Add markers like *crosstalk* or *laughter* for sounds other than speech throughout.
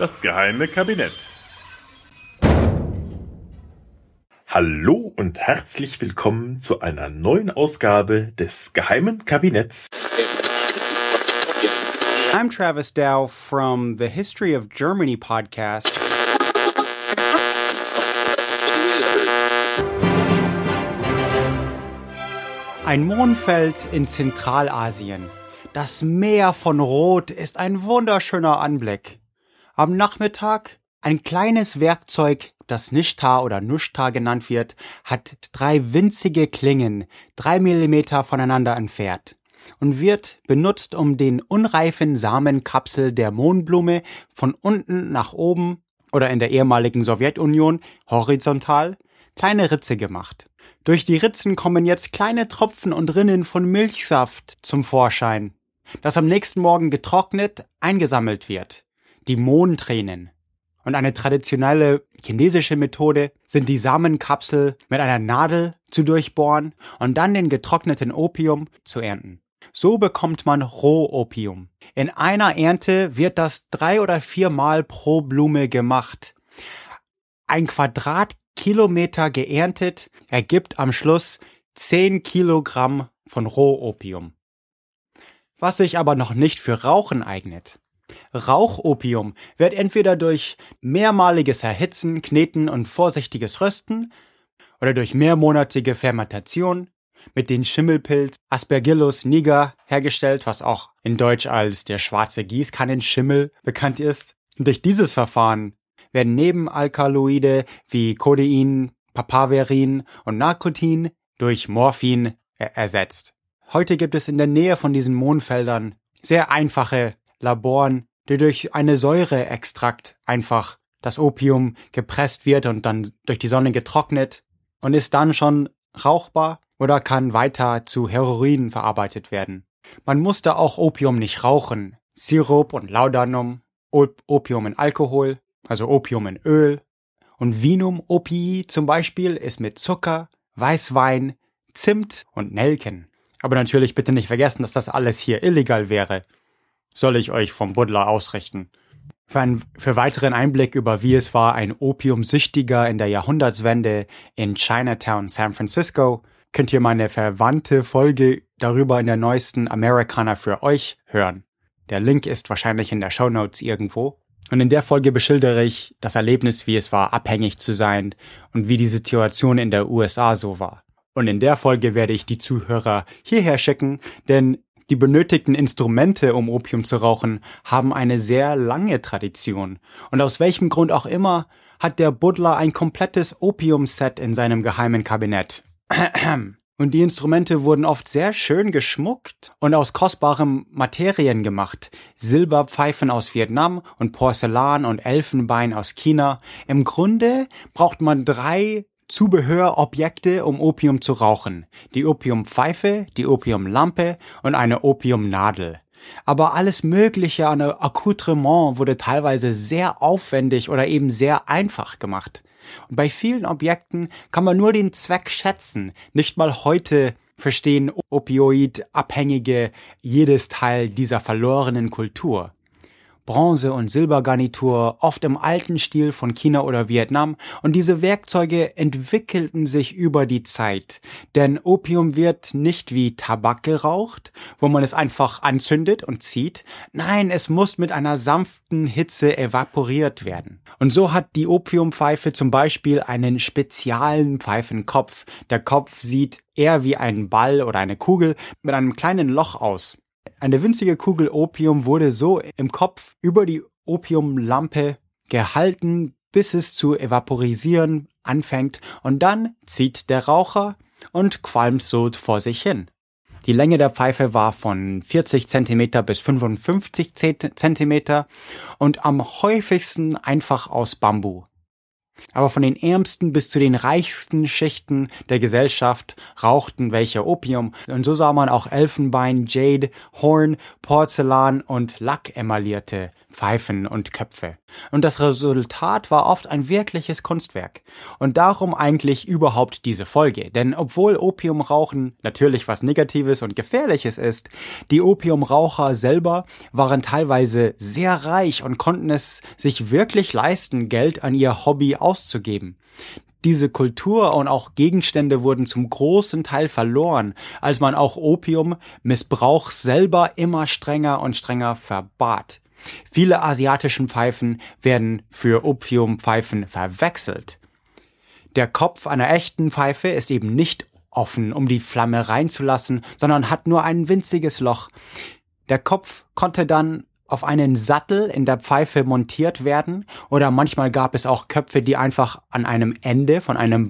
Das geheime Kabinett. Hallo und herzlich willkommen zu einer neuen Ausgabe des geheimen Kabinetts. I'm Travis Dow from the History of Germany podcast. Ein Mondfeld in Zentralasien. Das Meer von Rot ist ein wunderschöner Anblick. Am Nachmittag ein kleines Werkzeug, das Nishtar oder Nushtar genannt wird, hat drei winzige Klingen, drei Millimeter voneinander entfernt und wird benutzt, um den unreifen Samenkapsel der Mohnblume von unten nach oben oder in der ehemaligen Sowjetunion horizontal kleine Ritze gemacht. Durch die Ritzen kommen jetzt kleine Tropfen und Rinnen von Milchsaft zum Vorschein, das am nächsten Morgen getrocknet eingesammelt wird. Die Mohntränen. Und eine traditionelle chinesische Methode sind die Samenkapsel mit einer Nadel zu durchbohren und dann den getrockneten Opium zu ernten. So bekommt man Rohopium. In einer Ernte wird das drei oder viermal pro Blume gemacht. Ein Quadrat Kilometer geerntet, ergibt am Schluss 10 Kilogramm von Rohopium. Was sich aber noch nicht für Rauchen eignet. Rauchopium wird entweder durch mehrmaliges Erhitzen, Kneten und vorsichtiges Rösten oder durch mehrmonatige Fermentation mit den Schimmelpilz Aspergillus niger hergestellt, was auch in Deutsch als der schwarze Gießkannenschimmel bekannt ist. Und durch dieses Verfahren werden Nebenalkaloide wie Codein, Papaverin und Narkotin durch Morphin ersetzt. Heute gibt es in der Nähe von diesen Mondfeldern sehr einfache Laboren, die durch eine Säureextrakt einfach das Opium gepresst wird und dann durch die Sonne getrocknet und ist dann schon rauchbar oder kann weiter zu Heroin verarbeitet werden. Man musste auch Opium nicht rauchen. Sirup und Laudanum, Opium in Alkohol also Opium in Öl. Und Vinum opii zum Beispiel ist mit Zucker, Weißwein, Zimt und Nelken. Aber natürlich bitte nicht vergessen, dass das alles hier illegal wäre. Soll ich euch vom Buddler ausrichten. Für, einen, für weiteren Einblick über wie es war, ein Opiumsüchtiger in der Jahrhundertswende in Chinatown, San Francisco, könnt ihr meine verwandte Folge darüber in der neuesten Amerikaner für euch hören. Der Link ist wahrscheinlich in der Show Notes irgendwo. Und in der Folge beschildere ich das Erlebnis, wie es war, abhängig zu sein und wie die Situation in der USA so war. Und in der Folge werde ich die Zuhörer hierher schicken, denn die benötigten Instrumente, um Opium zu rauchen, haben eine sehr lange Tradition. Und aus welchem Grund auch immer hat der Buddler ein komplettes Opium-Set in seinem geheimen Kabinett. *clears throat* Und die Instrumente wurden oft sehr schön geschmuckt und aus kostbaren Materien gemacht. Silberpfeifen aus Vietnam und Porzellan und Elfenbein aus China. Im Grunde braucht man drei Zubehörobjekte, um Opium zu rauchen. Die Opiumpfeife, die Opiumlampe und eine Opiumnadel. Aber alles Mögliche an Accoutrement wurde teilweise sehr aufwendig oder eben sehr einfach gemacht. Und bei vielen Objekten kann man nur den Zweck schätzen, nicht mal heute verstehen Opioid-Abhängige jedes Teil dieser verlorenen Kultur. Bronze- und Silbergarnitur, oft im alten Stil von China oder Vietnam, und diese Werkzeuge entwickelten sich über die Zeit. Denn Opium wird nicht wie Tabak geraucht, wo man es einfach anzündet und zieht. Nein, es muss mit einer sanften Hitze evaporiert werden. Und so hat die Opiumpfeife zum Beispiel einen speziellen Pfeifenkopf. Der Kopf sieht eher wie ein Ball oder eine Kugel mit einem kleinen Loch aus. Eine winzige Kugel Opium wurde so im Kopf über die Opiumlampe gehalten, bis es zu evaporisieren anfängt und dann zieht der Raucher und qualmt so vor sich hin. Die Länge der Pfeife war von 40 cm bis 55 cm und am häufigsten einfach aus Bambu. Aber von den ärmsten bis zu den reichsten Schichten der Gesellschaft rauchten welche Opium, und so sah man auch Elfenbein, Jade, Horn, Porzellan und Lack emaillierte Pfeifen und Köpfe. Und das Resultat war oft ein wirkliches Kunstwerk. Und darum eigentlich überhaupt diese Folge. Denn obwohl Opiumrauchen natürlich was Negatives und Gefährliches ist, die Opiumraucher selber waren teilweise sehr reich und konnten es sich wirklich leisten, Geld an ihr Hobby auszugeben. Diese Kultur und auch Gegenstände wurden zum großen Teil verloren, als man auch Opium Missbrauch selber immer strenger und strenger verbat. Viele asiatischen Pfeifen werden für Opiumpfeifen verwechselt. Der Kopf einer echten Pfeife ist eben nicht offen, um die Flamme reinzulassen, sondern hat nur ein winziges Loch. Der Kopf konnte dann auf einen Sattel in der Pfeife montiert werden oder manchmal gab es auch Köpfe, die einfach an einem Ende von einem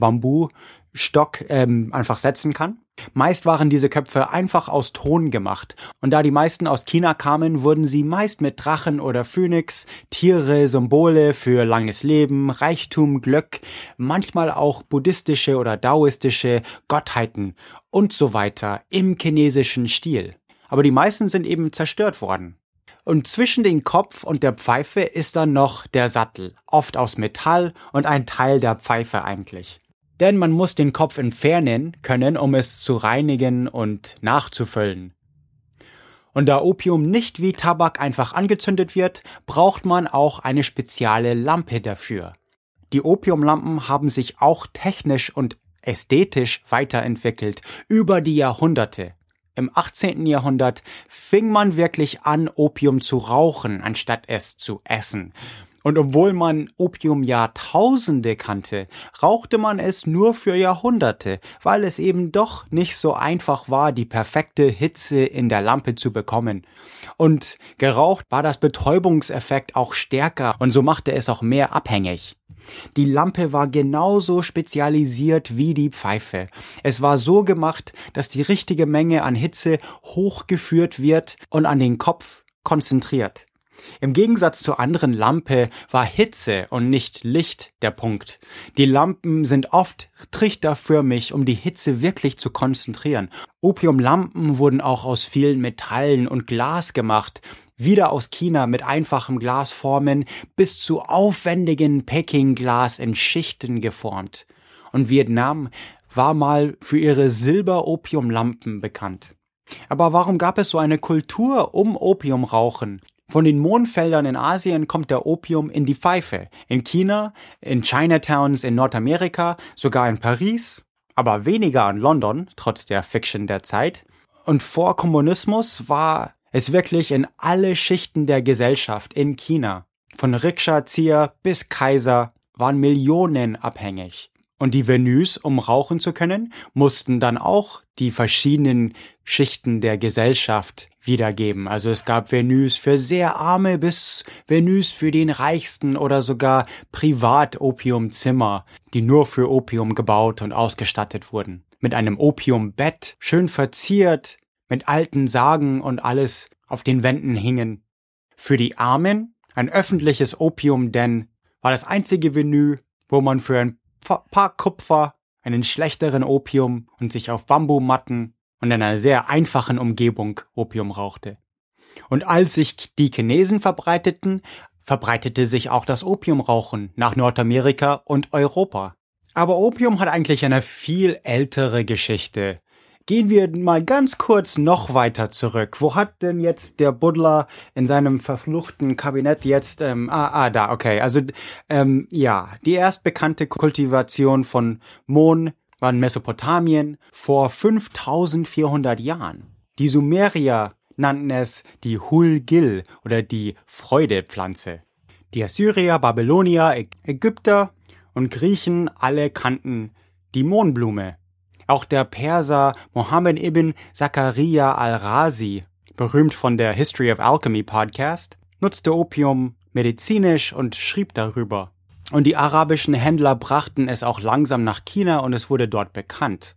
Bambustock ähm, einfach setzen kann. Meist waren diese Köpfe einfach aus Ton gemacht, und da die meisten aus China kamen, wurden sie meist mit Drachen oder Phönix, Tiere, Symbole für langes Leben, Reichtum, Glück, manchmal auch buddhistische oder daoistische Gottheiten und so weiter im chinesischen Stil. Aber die meisten sind eben zerstört worden. Und zwischen den Kopf und der Pfeife ist dann noch der Sattel, oft aus Metall und ein Teil der Pfeife eigentlich. Denn man muss den Kopf entfernen können, um es zu reinigen und nachzufüllen. Und da Opium nicht wie Tabak einfach angezündet wird, braucht man auch eine spezielle Lampe dafür. Die Opiumlampen haben sich auch technisch und ästhetisch weiterentwickelt über die Jahrhunderte. Im 18. Jahrhundert fing man wirklich an, Opium zu rauchen, anstatt es zu essen. Und obwohl man Opium Jahrtausende kannte, rauchte man es nur für Jahrhunderte, weil es eben doch nicht so einfach war, die perfekte Hitze in der Lampe zu bekommen. Und geraucht war das Betäubungseffekt auch stärker und so machte es auch mehr abhängig. Die Lampe war genauso spezialisiert wie die Pfeife. Es war so gemacht, dass die richtige Menge an Hitze hochgeführt wird und an den Kopf konzentriert. Im Gegensatz zur anderen Lampe war Hitze und nicht Licht der Punkt. Die Lampen sind oft trichterförmig, um die Hitze wirklich zu konzentrieren. Opiumlampen wurden auch aus vielen Metallen und Glas gemacht, wieder aus China mit einfachem Glasformen bis zu aufwendigen Peking-Glas in Schichten geformt. Und Vietnam war mal für ihre Silber-Opiumlampen bekannt. Aber warum gab es so eine Kultur um Opiumrauchen? Von den Mondfeldern in Asien kommt der Opium in die Pfeife. In China, in Chinatowns in Nordamerika, sogar in Paris, aber weniger in London, trotz der Fiction der Zeit. Und vor Kommunismus war es wirklich in alle Schichten der Gesellschaft in China. Von Rikscha-Zieher bis Kaiser waren Millionen abhängig. Und die Venus, um rauchen zu können, mussten dann auch die verschiedenen Schichten der Gesellschaft wiedergeben. Also es gab Venus für sehr arme bis Venus für den reichsten oder sogar Privat-Opiumzimmer, die nur für Opium gebaut und ausgestattet wurden. Mit einem Opiumbett, schön verziert, mit alten Sagen und alles auf den Wänden hingen. Für die Armen ein öffentliches Opium, denn war das einzige Venue, wo man für ein paar Kupfer einen schlechteren Opium und sich auf Bambumatten und in einer sehr einfachen Umgebung Opium rauchte. Und als sich die Chinesen verbreiteten, verbreitete sich auch das Opiumrauchen nach Nordamerika und Europa. Aber Opium hat eigentlich eine viel ältere Geschichte. Gehen wir mal ganz kurz noch weiter zurück. Wo hat denn jetzt der Buddler in seinem verfluchten Kabinett jetzt, ähm, ah, ah, da, okay. Also, ähm, ja, die erst bekannte Kultivation von Mohn war in Mesopotamien vor 5400 Jahren. Die Sumerier nannten es die Hulgil oder die Freudepflanze. Die Assyrier, Babylonier, Ägypter und Griechen alle kannten die Mohnblume auch der Perser Mohammed ibn Zakaria al-Razi, berühmt von der History of Alchemy Podcast, nutzte Opium medizinisch und schrieb darüber. Und die arabischen Händler brachten es auch langsam nach China und es wurde dort bekannt.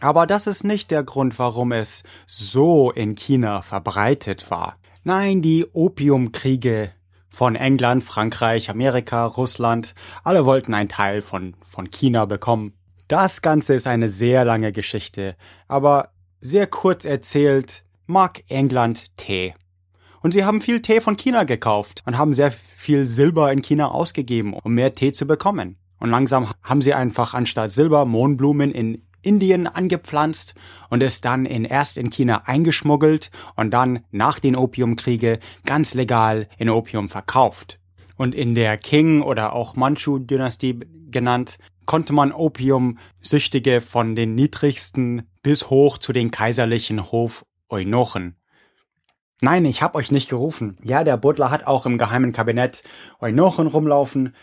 Aber das ist nicht der Grund, warum es so in China verbreitet war. Nein, die Opiumkriege von England, Frankreich, Amerika, Russland, alle wollten einen Teil von, von China bekommen. Das Ganze ist eine sehr lange Geschichte, aber sehr kurz erzählt mag England Tee. Und sie haben viel Tee von China gekauft und haben sehr viel Silber in China ausgegeben, um mehr Tee zu bekommen. Und langsam haben sie einfach anstatt Silber Mohnblumen in Indien angepflanzt und es dann in, erst in China eingeschmuggelt und dann nach den Opiumkriege ganz legal in Opium verkauft. Und in der Qing oder auch Manchu-Dynastie genannt, konnte man Opiumsüchtige von den niedrigsten bis hoch zu den kaiserlichen Hof Eunuchen. Nein, ich hab euch nicht gerufen. Ja, der Butler hat auch im geheimen Kabinett Eunuchen rumlaufen.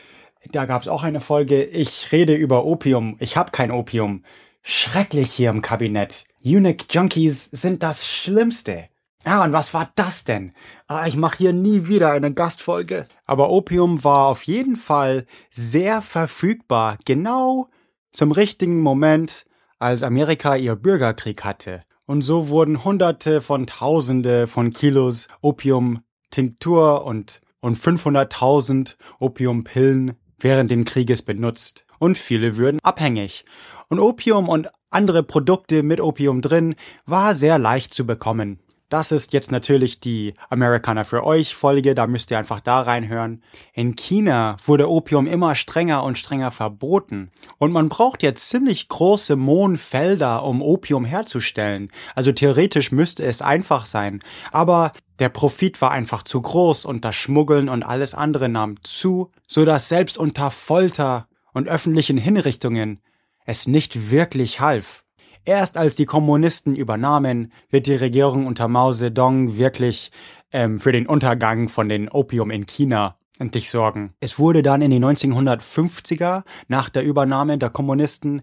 Da gab's auch eine Folge. Ich rede über Opium. Ich hab kein Opium. Schrecklich hier im Kabinett. Eunuch Junkies sind das Schlimmste. Ja, und was war das denn? Ah, ich mache hier nie wieder eine Gastfolge. Aber Opium war auf jeden Fall sehr verfügbar, genau zum richtigen Moment, als Amerika ihr Bürgerkrieg hatte. Und so wurden Hunderte von Tausende von Kilos Opium-Tinktur und, und 500.000 Opiumpillen während den Krieges benutzt. Und viele würden abhängig. Und Opium und andere Produkte mit Opium drin war sehr leicht zu bekommen. Das ist jetzt natürlich die Amerikaner für euch Folge, da müsst ihr einfach da reinhören. In China wurde Opium immer strenger und strenger verboten. Und man braucht jetzt ziemlich große Mohnfelder, um Opium herzustellen. Also theoretisch müsste es einfach sein. Aber der Profit war einfach zu groß und das Schmuggeln und alles andere nahm zu, so dass selbst unter Folter und öffentlichen Hinrichtungen es nicht wirklich half. Erst als die Kommunisten übernahmen, wird die Regierung unter Mao Zedong wirklich ähm, für den Untergang von den Opium in China endlich sorgen. Es wurde dann in den 1950er, nach der Übernahme der Kommunisten,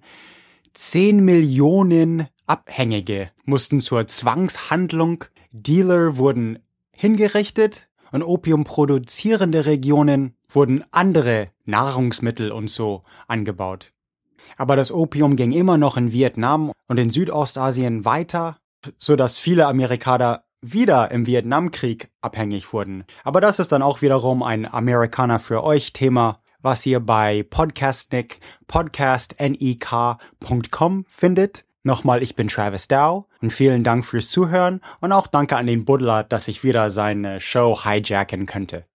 10 Millionen Abhängige mussten zur Zwangshandlung, Dealer wurden hingerichtet und opiumproduzierende Regionen wurden andere Nahrungsmittel und so angebaut. Aber das Opium ging immer noch in Vietnam und in Südostasien weiter, so dass viele Amerikaner wieder im Vietnamkrieg abhängig wurden. Aber das ist dann auch wiederum ein Amerikaner für euch Thema, was ihr bei Podcastnik, podcastnik.com findet. Nochmal, ich bin Travis Dow und vielen Dank fürs Zuhören und auch danke an den Buddler, dass ich wieder seine Show hijacken könnte.